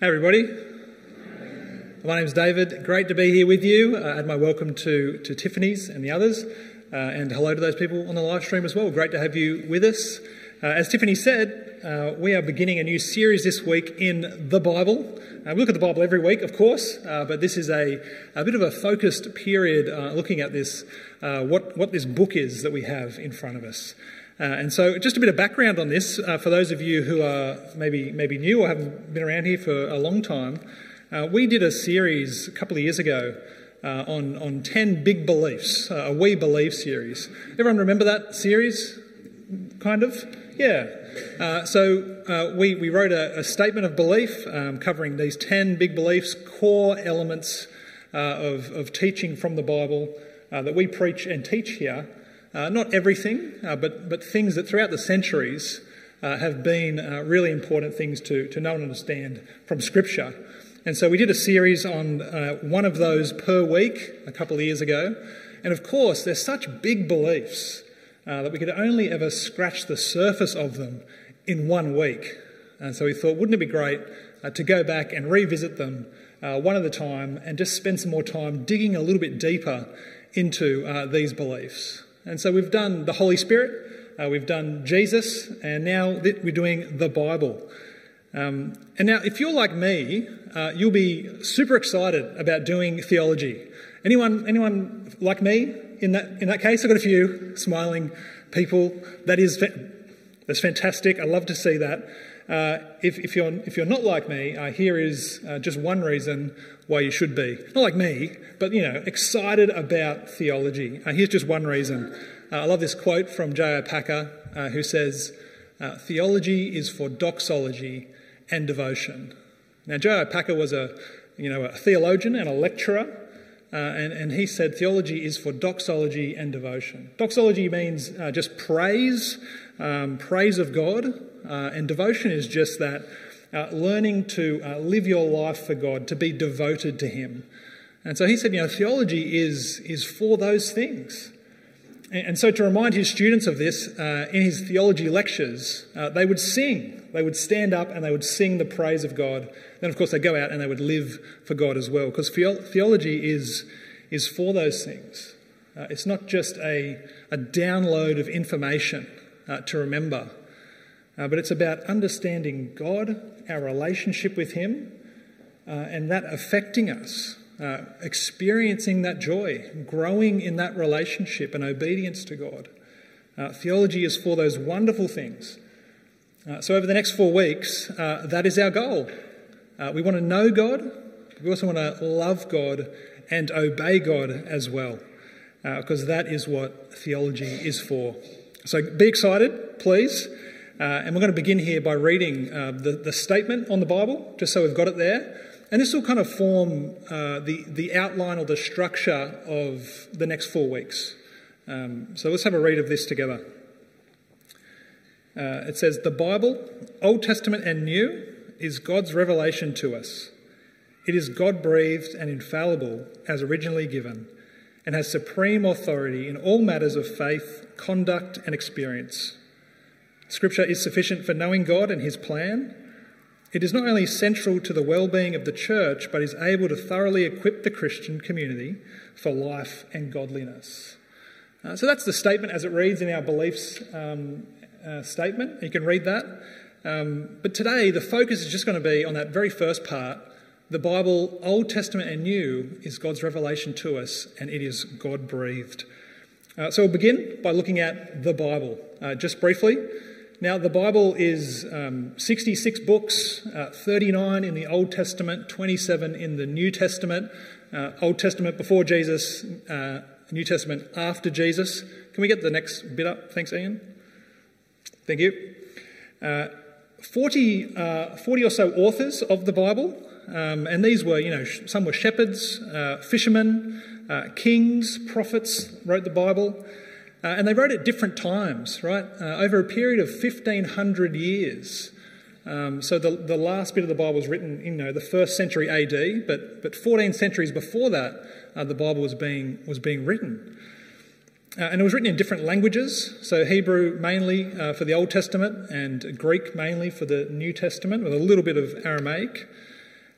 Hey, everybody. My name's David. Great to be here with you. Uh, my welcome to, to Tiffany's and the others. Uh, and hello to those people on the live stream as well. Great to have you with us. Uh, as Tiffany said, uh, we are beginning a new series this week in the Bible. Uh, we look at the Bible every week, of course, uh, but this is a, a bit of a focused period looking at this, what, what this book is that we have in front of us. Uh, and so, just a bit of background on this uh, for those of you who are maybe maybe new or haven't been around here for a long time. Uh, we did a series a couple of years ago uh, on on ten big beliefs, uh, a we believe series. Everyone remember that series? Kind of, yeah. Uh, so we we wrote a, a statement of belief um, covering these ten big beliefs, core elements of of teaching from the Bible that we preach and teach here. Uh, not everything, uh, but, but things that throughout the centuries uh, have been uh, really important things to, to know and understand from Scripture. And so we did a series on uh, one of those per week a couple of years ago. And of course, they're such big beliefs uh, that we could only ever scratch the surface of them in one week. And so we thought, wouldn't it be great to go back and revisit them one at a time and just spend some more time digging a little bit deeper into these beliefs? And so we've done the Holy Spirit, uh, we've done Jesus, and now we're doing the Bible. Um, and now, if you're like me, uh, you'll be super excited about doing theology. Anyone, anyone like me in that in that case? I've got a few smiling people. That is that's fantastic. I love to see that. Uh, if, if, you're, if you're not like me, uh, here is uh, just one reason why you should be. Not like me, but you know, excited about theology. Uh, here's just one reason. Uh, I love this quote from J.I. Packer, uh, who says, "Theology is for doxology and devotion." Now, J.I. Packer was a, you know, a theologian and a lecturer. Uh, and, and, he said theology is for doxology and devotion. Doxology means uh, just praise, um, praise of God, uh, and devotion is just that uh, learning to uh, live your life for God, to be devoted to Him. And so he said, you know, theology is, is for those things. And, and so to remind his students of this, uh, in his theology lectures, uh, they would sing. They would stand up and they would sing the praise of God. Then, of course, they'd go out and they would live for God as well, because theology is, is for those things. Uh, it's not just a, a download of information uh, to remember, uh, but it's about understanding God, our relationship with Him, uh, and that affecting us, uh, experiencing that joy, growing in that relationship and obedience to God. Uh, theology is for those wonderful things. Uh, so, over the next four weeks, that is our goal. we want to know God, we also want to love God and obey God as well, because that is what theology is for. So, be excited, please. Uh, and we're going to begin here by reading uh, the, the statement on the Bible, just so we've got it there. And this will kind of form uh, the, the outline or the structure of the next four weeks. Um, so let's have a read of this together. Uh, it says, The Bible, Old Testament and New, is God's revelation to us. It is God breathed and infallible as originally given, and has supreme authority in all matters of faith, conduct, and experience. Scripture is sufficient for knowing God and His plan. It is not only central to the well being of the church, but is able to thoroughly equip the Christian community for life and godliness. Uh, so that's the statement as it reads in our beliefs um, uh, statement. You can read that. Um, but today, the focus is just going to be on that very first part. The Bible, Old Testament and New, is God's revelation to us, and it is God breathed. Uh, so we'll begin by looking at the Bible. Uh, just briefly, now, the Bible is um, 66 books, uh, 39 in the Old Testament, 27 in the New Testament. Uh, Old Testament before Jesus, uh, New Testament after Jesus. Can we get the next bit up? Thanks, Ian. Thank you. Uh, 40, uh, 40 or so authors of the Bible, um, and these were, you know, some were shepherds, uh, fishermen, kings, prophets wrote the Bible. Uh, and they wrote at different times, right? Uh, over a period of 1500 years. Um, so the, the last bit of the Bible was written you know, the first century AD, but, but 14 centuries before that, uh, the Bible was being, was being written. Uh, and it was written in different languages, so Hebrew mainly uh, for the Old Testament and Greek mainly for the New Testament, with a little bit of Aramaic.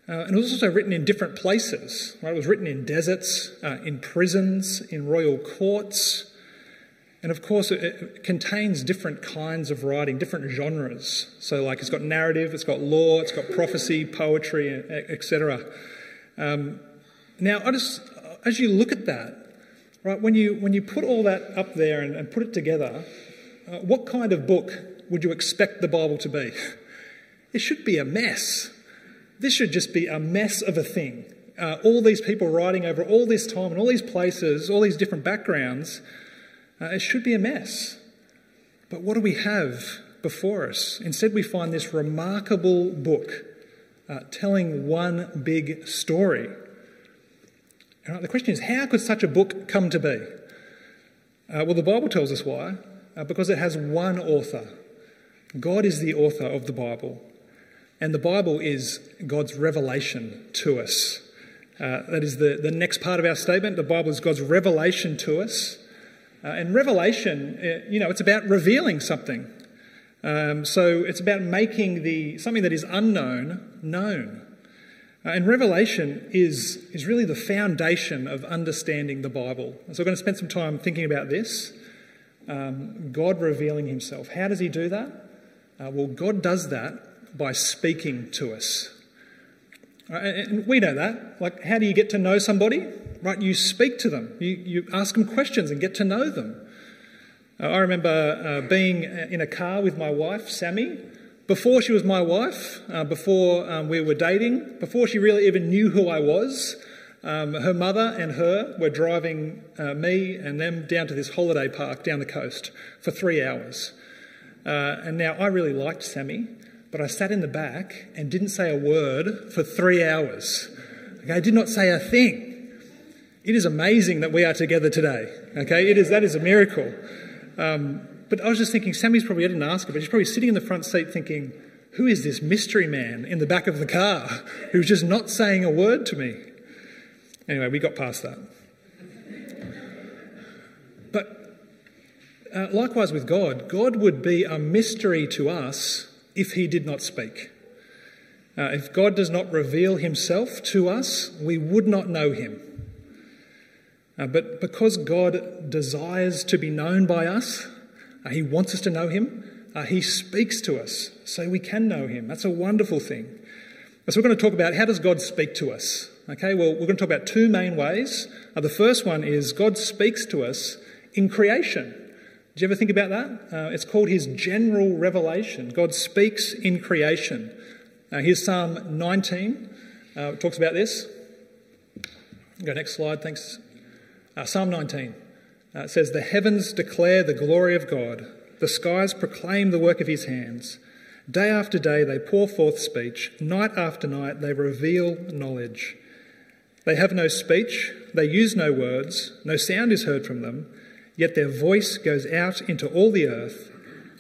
Uh, and it was also written in different places. Right? It was written in deserts, uh, in prisons, in royal courts. And of course, it, it, contains different kinds of writing, different genres. So, like, it's got narrative, it's got law, it's got prophecy, poetry, etc. Um, now, I just, as you look at that, right, when you when you put all that up there and, and put it together, uh, what kind of book would you expect the Bible to be? It should be a mess. This should just be a mess of a thing. Uh, all these people writing over all this time and all these places, all these different backgrounds, uh, it should be a mess. But what do we have before us? Instead, we find this remarkable book uh, telling one big story. All right, the question is how could such a book come to be? Uh, well, the Bible tells us why uh, because it has one author. God is the author of the Bible. And the Bible is God's revelation to us. Uh, that is the, the next part of our statement. The Bible is God's revelation to us. Uh, and revelation, uh, you know, it's about revealing something. Um, so it's about making the something that is unknown known. Uh, and revelation is, is really the foundation of understanding the Bible. So we're going to spend some time thinking about this. Um, God revealing himself. How does he do that? Uh, well, God does that by speaking to us. Right? And we know that. Like, how do you get to know somebody? Right? You speak to them, you, you ask them questions and get to know them. Uh, I remember uh, being in a car with my wife, Sammy, before she was my wife, uh, before um, we were dating, before she really even knew who I was. Um, her mother and her were driving uh, me and them down to this holiday park down the coast for three hours. Uh, and now I really liked Sammy, but I sat in the back and didn't say a word for three hours. Okay, I did not say a thing. It is amazing that we are together today. Okay, it is that is a miracle. Um, but I was just thinking, Sammy's probably I didn't ask her, but she's probably sitting in the front seat thinking, who is this mystery man in the back of the car who's just not saying a word to me? Anyway, we got past that. But uh, likewise with God, God would be a mystery to us if he did not speak. Uh, if God does not reveal himself to us, we would not know him. Uh, but because God desires to be known by us, uh, he wants us to know him, uh, he speaks to us so we can know him. That's a wonderful thing. So we're going to talk about how does God speak to us? Okay, well, we're going to talk about two main ways. Uh, the first one is God speaks to us in creation. Did you ever think about that? Uh, it's called his general revelation. God speaks in creation. Uh, here's Psalm 19. Uh, talks about this. Go next slide, thanks. Uh, Psalm 19. Uh, it says, The heavens declare the glory of God, the skies proclaim the work of his hands. Day after day they pour forth speech, night after night they reveal knowledge. They have no speech, they use no words, no sound is heard from them. Yet their voice goes out into all the earth,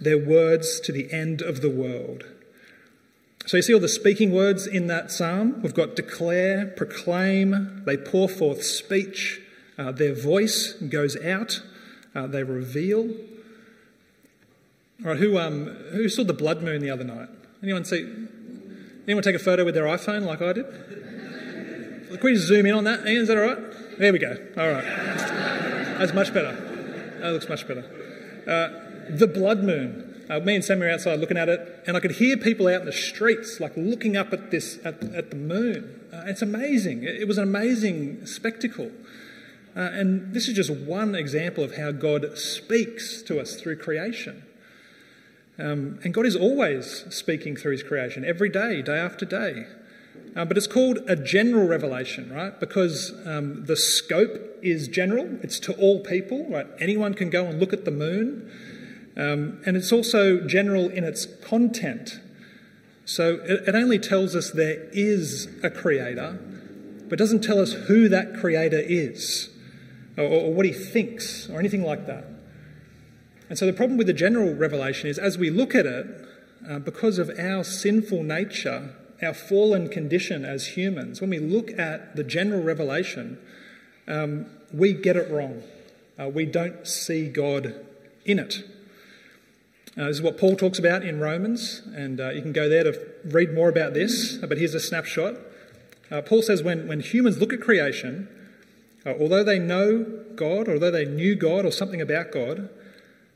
their words to the end of the world. So you see all the speaking words in that psalm? We've got declare, proclaim, they pour forth speech, uh, their voice goes out, uh, they reveal. All right, who, um, who saw the blood moon the other night? Anyone see? Anyone take a photo with their iPhone like I did? Can we zoom in on that? Ian, is that all right? There we go. All right. That's much better. That looks much better. Uh, the blood moon. Uh, me and Sam were outside looking at it, and I could hear people out in the streets, like looking up at this at, at the moon. Uh, it's amazing. It, it, was an amazing spectacle. Uh, and this is just one example of how God speaks to us through creation. Um, and God is always speaking through His creation, every day, day after day. Uh, but it's called a general revelation, right? Because um, the scope is general, it's to all people, right? Anyone can go and look at the moon. Um, and it's also general in its content. So it, it only tells us there is a creator, but doesn't tell us who that creator is or, or what he thinks or anything like that. And so the problem with the general revelation is as we look at it, uh, because of our sinful nature, our fallen condition as humans, when we look at the general revelation, um, we get it wrong. Uh, we don't see God in it. Uh, this is what Paul talks about in Romans, and uh, you can go there to read more about this. But here's a snapshot. Uh, Paul says when, when humans look at creation, uh, although they know God, although they knew God or something about God,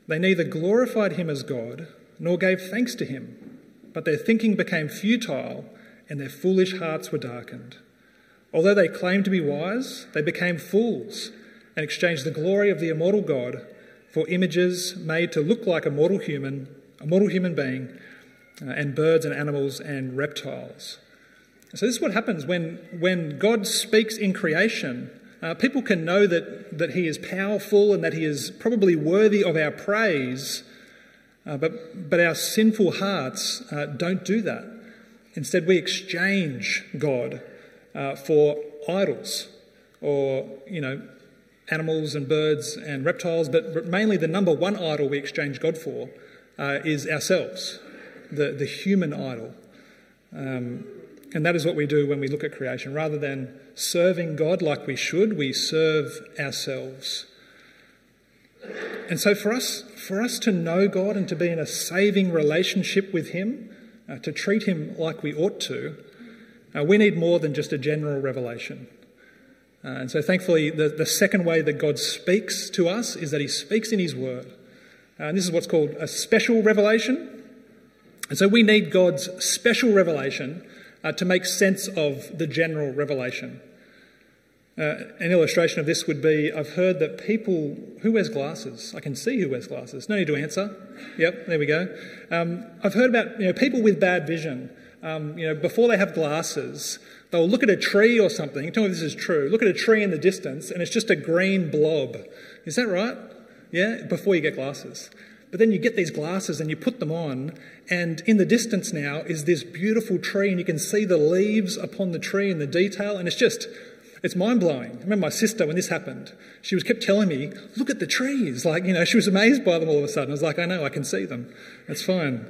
they neither glorified him as God nor gave thanks to him, but their thinking became futile and their foolish hearts were darkened. Although they claimed to be wise, they became fools and exchanged the glory of the immortal God for images made to look like a mortal human, a mortal human being, uh, and birds and animals and reptiles. So this is what happens when, when God speaks in creation. Uh, people can know that, that He is powerful and that He is probably worthy of our praise, uh, but, but our sinful hearts uh, don't do that. Instead, we exchange God uh, for idols or, you know, animals and birds and reptiles, but mainly the number one idol we exchange God for uh, is ourselves, the, the human idol. Um, and that is what we do when we look at creation. Rather than serving God like we should, we serve ourselves. And so for us, for us to know God and to be in a saving relationship with Him, uh, to treat Him like we ought to, uh, we need more than just a general revelation. Uh, and so, thankfully, the, the second way that God speaks to us is that He speaks in His Word. Uh, and this is what's called a special revelation. And so, we need God's special revelation uh, to make sense of the general revelation. Uh, an illustration of this would be I've heard that people who wears glasses, I can see who wears glasses, no need to answer. Yep, there we go. Um, I've heard about you know, people with bad vision. Um, you know, before they have glasses, they'll look at a tree or something. Tell me if this is true. Look at a tree in the distance, and it's just a green blob. Is that right? Yeah, before you get glasses. But then you get these glasses and you put them on, and in the distance now is this beautiful tree, and you can see the leaves upon the tree and the detail, and it's just, it's mind blowing. I remember my sister when this happened, she was kept telling me, "Look at the trees!" Like you know, she was amazed by them all of a sudden. I was like, "I know, I can see them. That's fine."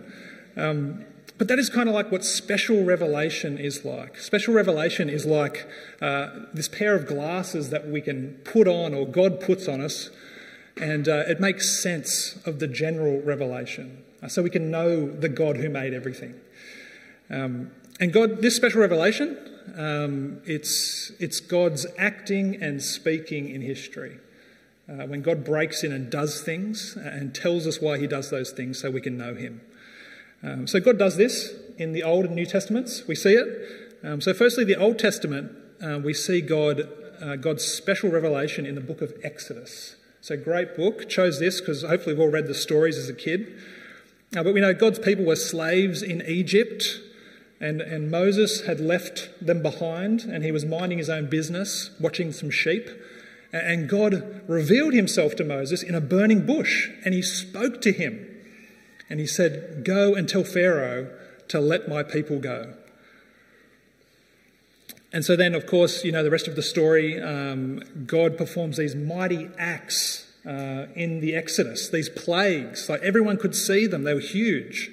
Um, but that is kind of like what special revelation is like. Special revelation is like uh, this pair of glasses that we can put on, or God puts on us, and uh, it makes sense of the general revelation. Uh, so we can know the God who made everything. Um, and God, this special revelation, um, it's, it's God's acting and speaking in history. Uh, when God breaks in and does things and tells us why he does those things so we can know him. Um, so God does this in the Old and New Testaments. We see it. Um, so, firstly, the Old Testament, uh, we see God, uh, God's special revelation in the book of Exodus. So, great book. Chose this because hopefully we've all read the stories as a kid. Uh, but we know God's people were slaves in Egypt, and, and Moses had left them behind, and he was minding his own business, watching some sheep. And God revealed himself to Moses in a burning bush, and he spoke to him. And he said, Go and tell Pharaoh to let my people go. And so then, of course, you know the rest of the story. Um, God performs these mighty acts uh, in the Exodus, these plagues. Like everyone could see them, they were huge.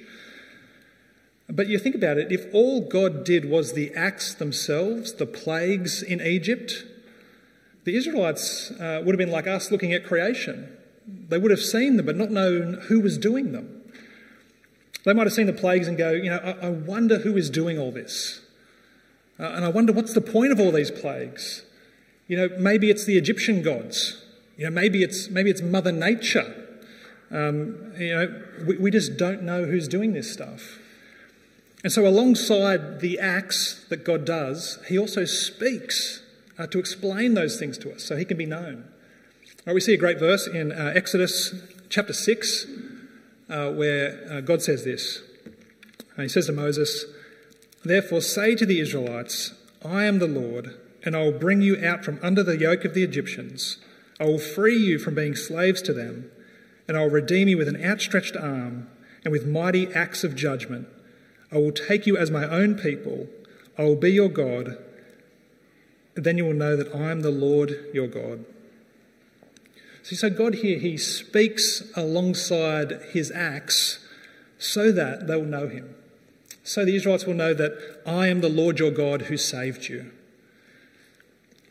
But you think about it if all God did was the acts themselves, the plagues in Egypt, the Israelites uh, would have been like us looking at creation. They would have seen them, but not known who was doing them. They might have seen the plagues and go, you know, I, I wonder who is doing all this. Uh, and I wonder what's the point of all these plagues. You know, maybe it's the Egyptian gods. You know, maybe it's, maybe it's Mother Nature. Um, you know, we, we just don't know who's doing this stuff. And so, alongside the acts that God does, He also speaks uh, to explain those things to us so He can be known. Right, we see a great verse in uh, Exodus chapter 6, uh, where uh, God says this. Uh, he says to Moses, Therefore say to the Israelites, I am the Lord, and I will bring you out from under the yoke of the Egyptians. I will free you from being slaves to them, and I will redeem you with an outstretched arm and with mighty acts of judgment. I will take you as my own people. I will be your God. Then you will know that I am the Lord your God. See, so God here, He speaks alongside His acts so that they will know Him. So the Israelites will know that I am the Lord your God who saved you.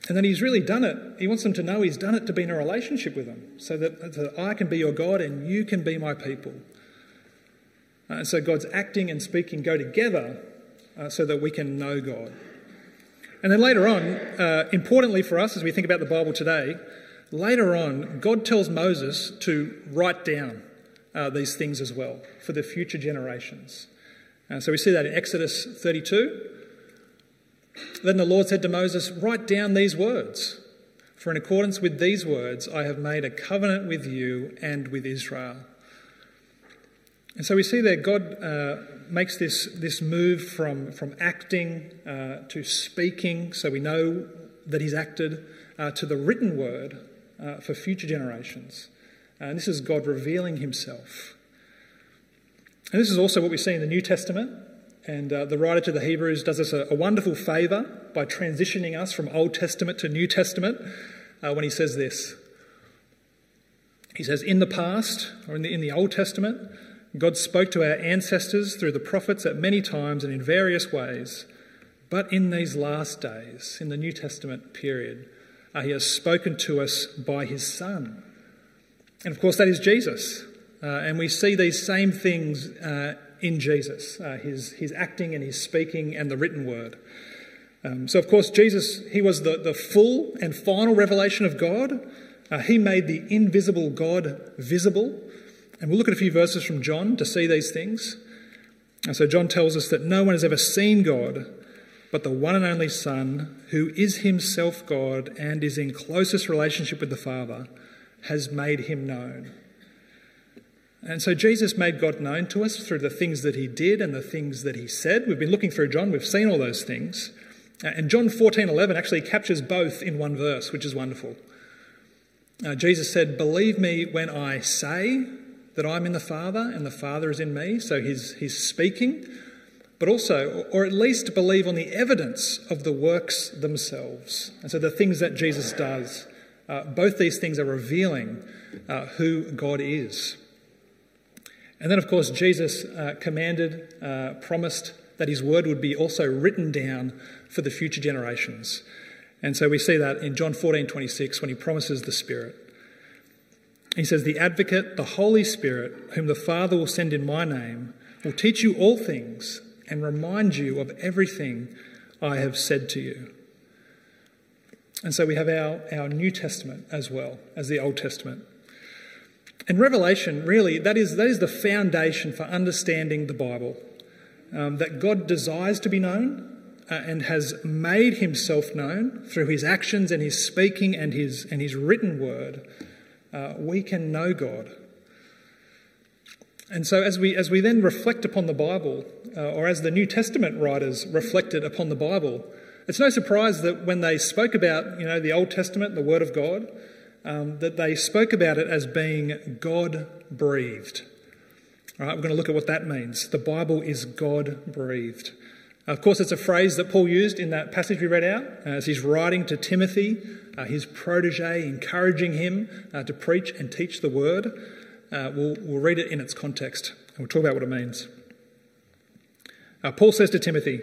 And then He's really done it. He wants them to know He's done it to be in a relationship with them so that, that I can be your God and you can be my people. Uh, and so God's acting and speaking go together uh, so that we can know God. And then later on, uh, importantly for us as we think about the Bible today, later on, God tells Moses to write down uh, these things as well for the future generations. Uh, so we see that in Exodus 32. Then the Lord said to Moses, Write down these words, for in accordance with these words I have made a covenant with you and with Israel. And so we see that God uh, makes this, this move from, from acting uh, to speaking, so we know that He's acted, uh, to the written word uh, for future generations. And this is God revealing Himself. And this is also what we see in the New Testament. And uh, the writer to the Hebrews does us a, a, wonderful favour by transitioning us from Old Testament to New Testament uh, when he says this. He says, In the past, or in the, in the Old Testament, God spoke to our ancestors through the prophets at many times and in various ways. But in these last days, in the New Testament period, uh, he has spoken to us by his Son. And of course, that is Jesus. Uh, and we see these same things uh, in Jesus uh, his, his acting and his speaking and the written word. Um, so, of course, Jesus, he was the, the full and final revelation of God. Uh, he made the invisible God visible. And we'll look at a few verses from John to see these things. And so, John tells us that no one has ever seen God, but the one and only Son, who is himself God and is in closest relationship with the Father, has made him known. And so Jesus made God known to us through the things that he did and the things that he said. We've been looking through John, we've seen all those things. Uh, and John 14 11 actually captures both in one verse, which is wonderful. Uh, Jesus said, Believe me when I say that I'm in the Father and the Father is in me. So he's, he's speaking, but also, or at least believe on the evidence of the works themselves. And so the things that Jesus does, uh, both these things are revealing uh, who God is. And then, of course, Jesus uh, commanded, uh, promised that his word would be also written down for the future generations. And so we see that in John 14 26 when he promises the Spirit. He says, The advocate, the Holy Spirit, whom the Father will send in my name, will teach you all things and remind you of everything I have said to you. And so we have our, our New Testament as well as the Old Testament. And Revelation, really, that is, that is the foundation for understanding the Bible. Um, that God desires to be known uh, and has made himself known through his actions and his speaking and his, and his written word. Uh, we can know God. And so, as we, as we then reflect upon the Bible, uh, or as the New Testament writers reflected upon the Bible, it's no surprise that when they spoke about you know, the Old Testament, the Word of God, um, that they spoke about it as being God breathed. All right, we're going to look at what that means. The Bible is God breathed. Of course, it's a phrase that Paul used in that passage we read out as he's writing to Timothy, uh, his protege, encouraging him uh, to preach and teach the word. Uh, we'll, we'll, read it in its context and we'll talk about what it means. Uh, Paul says to Timothy,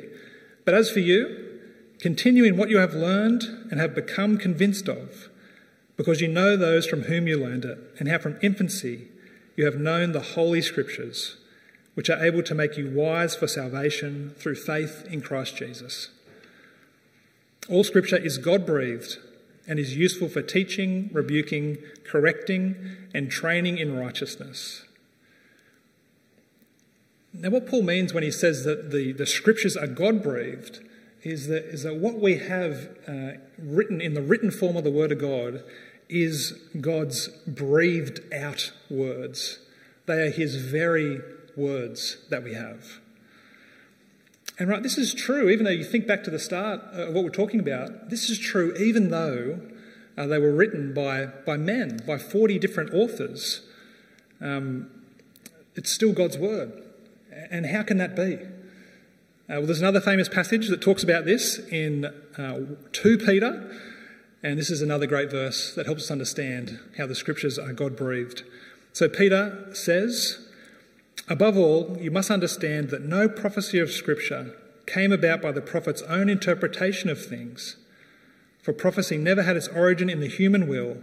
But as for you, continue in what you have learned and have become convinced of because you know those from whom you learned it, and how from infancy you have known the Holy Scriptures, which are able to make you wise for salvation through faith in Christ Jesus. All Scripture is God breathed and is useful for teaching, rebuking, correcting, and training in righteousness. Now, what Paul means when he says that the, the Scriptures are God breathed is that, is that what we have uh, written in the written form of the Word of God is God's breathed out words. They are His very words that we have. And right, this is true, even though you think back to the start of what we're talking about, this is true even though uh, they were written by, by men, by 40 different authors. Um, it's still God's word. And how can that be? Uh, well, there's another famous passage that talks about this in uh, 2 Peter and this is another great verse that helps us understand how the scriptures are God breathed. So Peter says, Above all, you must understand that no prophecy of scripture came about by the prophet's own interpretation of things. For prophecy never had its origin in the human will,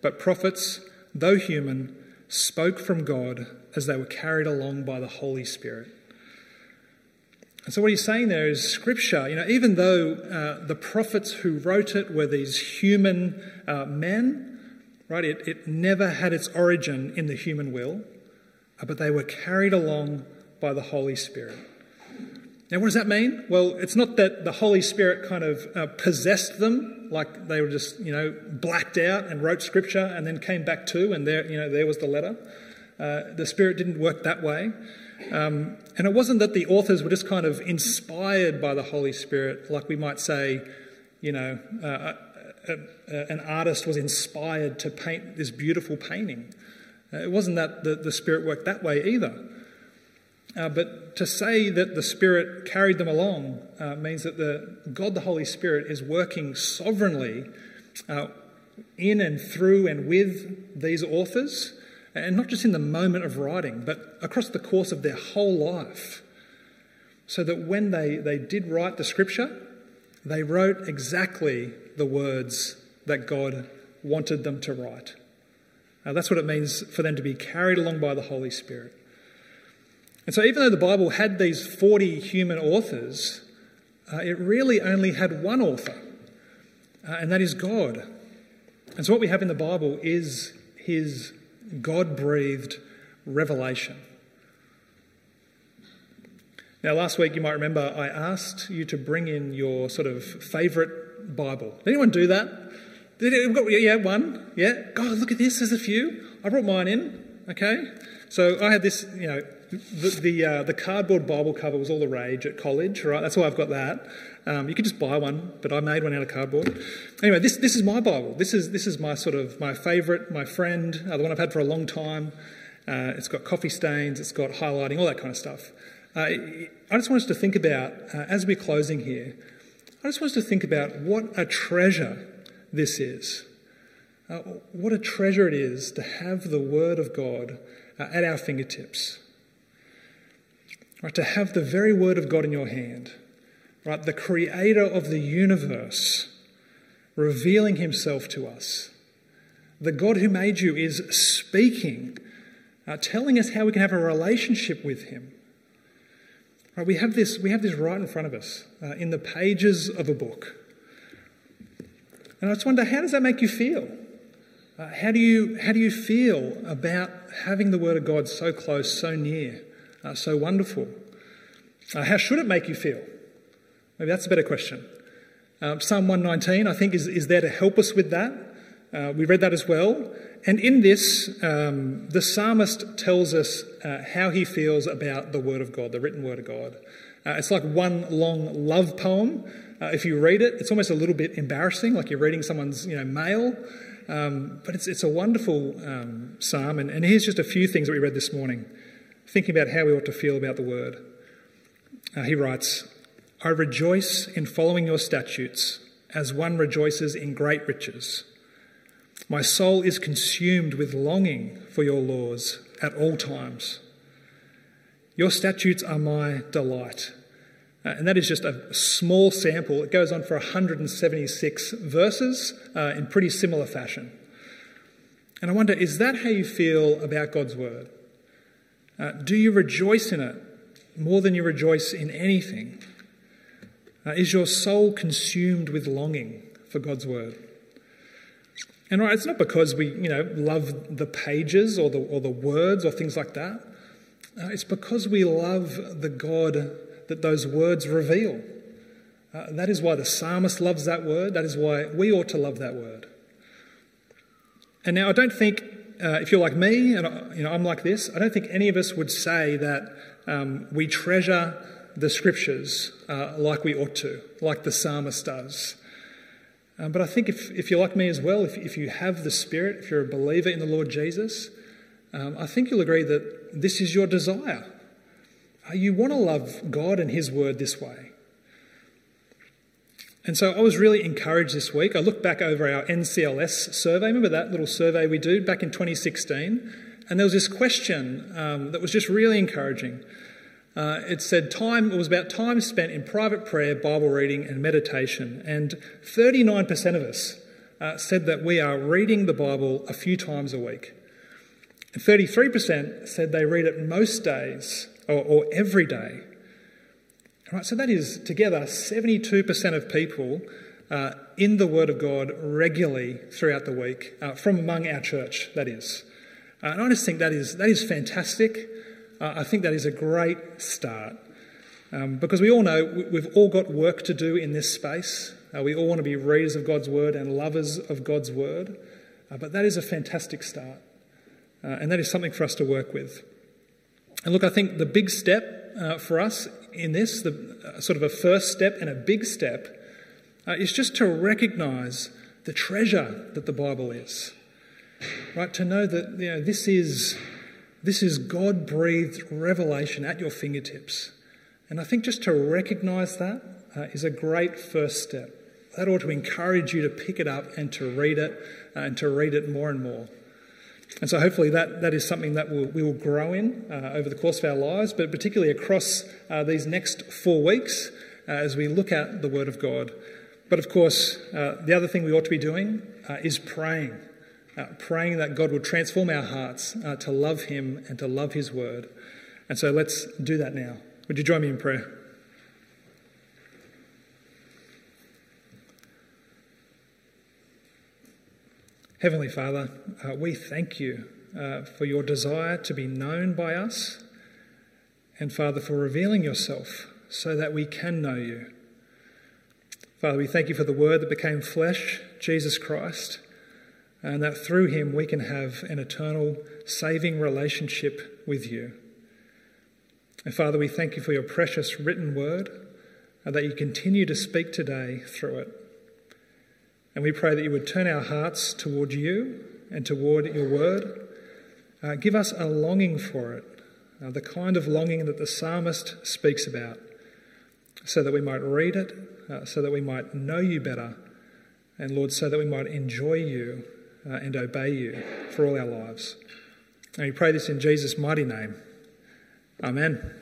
but prophets, though human, spoke from God as they were carried along by the Holy Spirit. And so, what he's saying there is scripture, you know, even though uh, the prophets who wrote it were these human uh, men, right, it, it never had its origin in the human will, but they were carried along by the Holy Spirit. Now, what does that mean? Well, it's not that the Holy Spirit kind of uh, possessed them, like they were just, you know, blacked out and wrote scripture and then came back to, and there, you know, there was the letter. Uh, the Spirit didn't work that way. Um, and it wasn't that the authors were just kind of inspired by the Holy Spirit, like we might say, you know, uh, uh, uh, uh an artist was inspired to paint this beautiful painting. Uh, it wasn't that the, the Spirit worked that way either. Uh, but to say that the Spirit carried them along means that the God, the Holy Spirit, is working sovereignly in and through and with these authors and not just in the moment of writing, but across the course of their whole life. So that when they, they did write the scripture, they wrote exactly the words that God wanted them to write. Now, that's what it means for them to be carried along by the Holy Spirit. And so, even though the Bible had these 40 human authors, uh, it really only had one author, uh, and that is God. And so, what we have in the Bible is His God breathed revelation. Now, last week you might remember I asked you to bring in your sort of favourite Bible. Did anyone do that? Did it, yeah, one. Yeah. God, look at this. There's a few. I brought mine in. Okay. So I had this, you know, the the, uh, the cardboard Bible cover was all the rage at college, right? That's why I've got that. Um, you could just buy one, but I made one out of cardboard. Anyway, this, this is my Bible. This is, this is my sort of my favourite, my friend, uh, the one I've had for a long time. Uh, it's got coffee stains, it's got highlighting, all that kind of stuff. Uh, I just want us to think about, uh, as we're closing here, I just want us to think about what a treasure this is. Uh, what a treasure it is to have the Word of God uh, at our fingertips. Right, to have the very Word of God in your hand right? The creator of the universe revealing himself to us. The God who made you is speaking, uh, telling us how we can have a relationship with him. Right, we, have this, we have this right in front of us uh, in the pages of a book. And I just wonder, how does that make you feel? Uh, how, do you, how do you feel about having the Word of God so close, so near, uh, so wonderful? Uh, how should it make you feel? Maybe that's a better question. Um, Psalm 119, I think, is, is there to help us with that. Uh, we read that as well. And in this, um, the psalmist tells us uh, how he feels about the Word of God, the written Word of God. Uh, it's like one long love poem. Uh, if you read it, it's almost a little bit embarrassing, like you're reading someone's you know, mail. Um, but it's, it's a wonderful um, psalm. And, and here's just a few things that we read this morning, thinking about how we ought to feel about the Word. Uh, he writes, I rejoice in following your statutes as one rejoices in great riches. My soul is consumed with longing for your laws at all times. Your statutes are my delight. Uh, and that is just a small sample. It goes on for 176 verses uh, in pretty similar fashion. And I wonder, is that how you feel about God's word? Uh, do you rejoice in it more than you rejoice in anything? Uh, is your soul consumed with longing for God's word? And right, it's not because we, you know, love the pages or the, or the words or things like that. Uh, it's because we love the God that those words reveal. Uh, that is why the psalmist loves that word. That is why we ought to love that word. And now, I don't think, uh, if you're like me and you know, I'm like this, I don't think any of us would say that um, we treasure the scriptures uh, like we ought to, like the psalmist does. Um, but I think if, if you're like me as well, if, if you have the Spirit, if you're a believer in the Lord Jesus, um, I think you'll agree that this is your desire. You want to love God and His Word this way. And so I was really encouraged this week. I looked back over our NCLS survey. Remember that little survey we did back in 2016? And there was this question um, that was just really encouraging. Uh, it said time, it was about time spent in private prayer, Bible reading, and meditation. And 39% of us uh, said that we are reading the Bible a few times a week. And 33% said they read it most days or, or every day. Right, so that is together 72% of people uh, in the Word of God regularly throughout the week, uh, from among our church, that is. Uh, and I just think that is, that is fantastic. Uh, I think that is a great start. Um, because we all know we've all got work to do in this space. Uh, we all want to be readers of God's Word and lovers of God's Word. Uh, but that is a fantastic start. and that is something for us to work with. And look, I think the big step for us in this, the sort of a first step and a big step, uh, is just to recognize the treasure that the Bible is. Right? To know that you know, this is, this is God breathed revelation at your fingertips. And I think just to recognize that uh, is a great first step. That ought to encourage you to pick it up and to read it uh, and to read it more and more. And so hopefully that, that is something that we'll, we will grow in uh, over the course of our lives, but particularly across uh, these next four weeks uh, as we look at the Word of God. But of course, uh, the other thing we ought to be doing uh, is praying. Uh, praying that God will transform our hearts to love Him and to love His Word. And so let's do that now. Would you join me in prayer? Heavenly Father, uh, we thank you uh, for your desire to be known by us, and Father, for revealing yourself so that we can know you. Father, we thank you for the Word that became flesh, Jesus Christ, and that through him we can have an eternal, saving relationship with you. And Father, we thank you for your precious written Word, and that you continue to speak today through it. And we pray that you would turn our hearts toward you and toward your word. Uh, give us a longing for it, uh, the kind of longing that the psalmist speaks about, so that we might read it, uh, so that we might know you better, and Lord, so that we might enjoy you uh, and obey you for all our lives. And we pray this in Jesus' mighty name. Amen.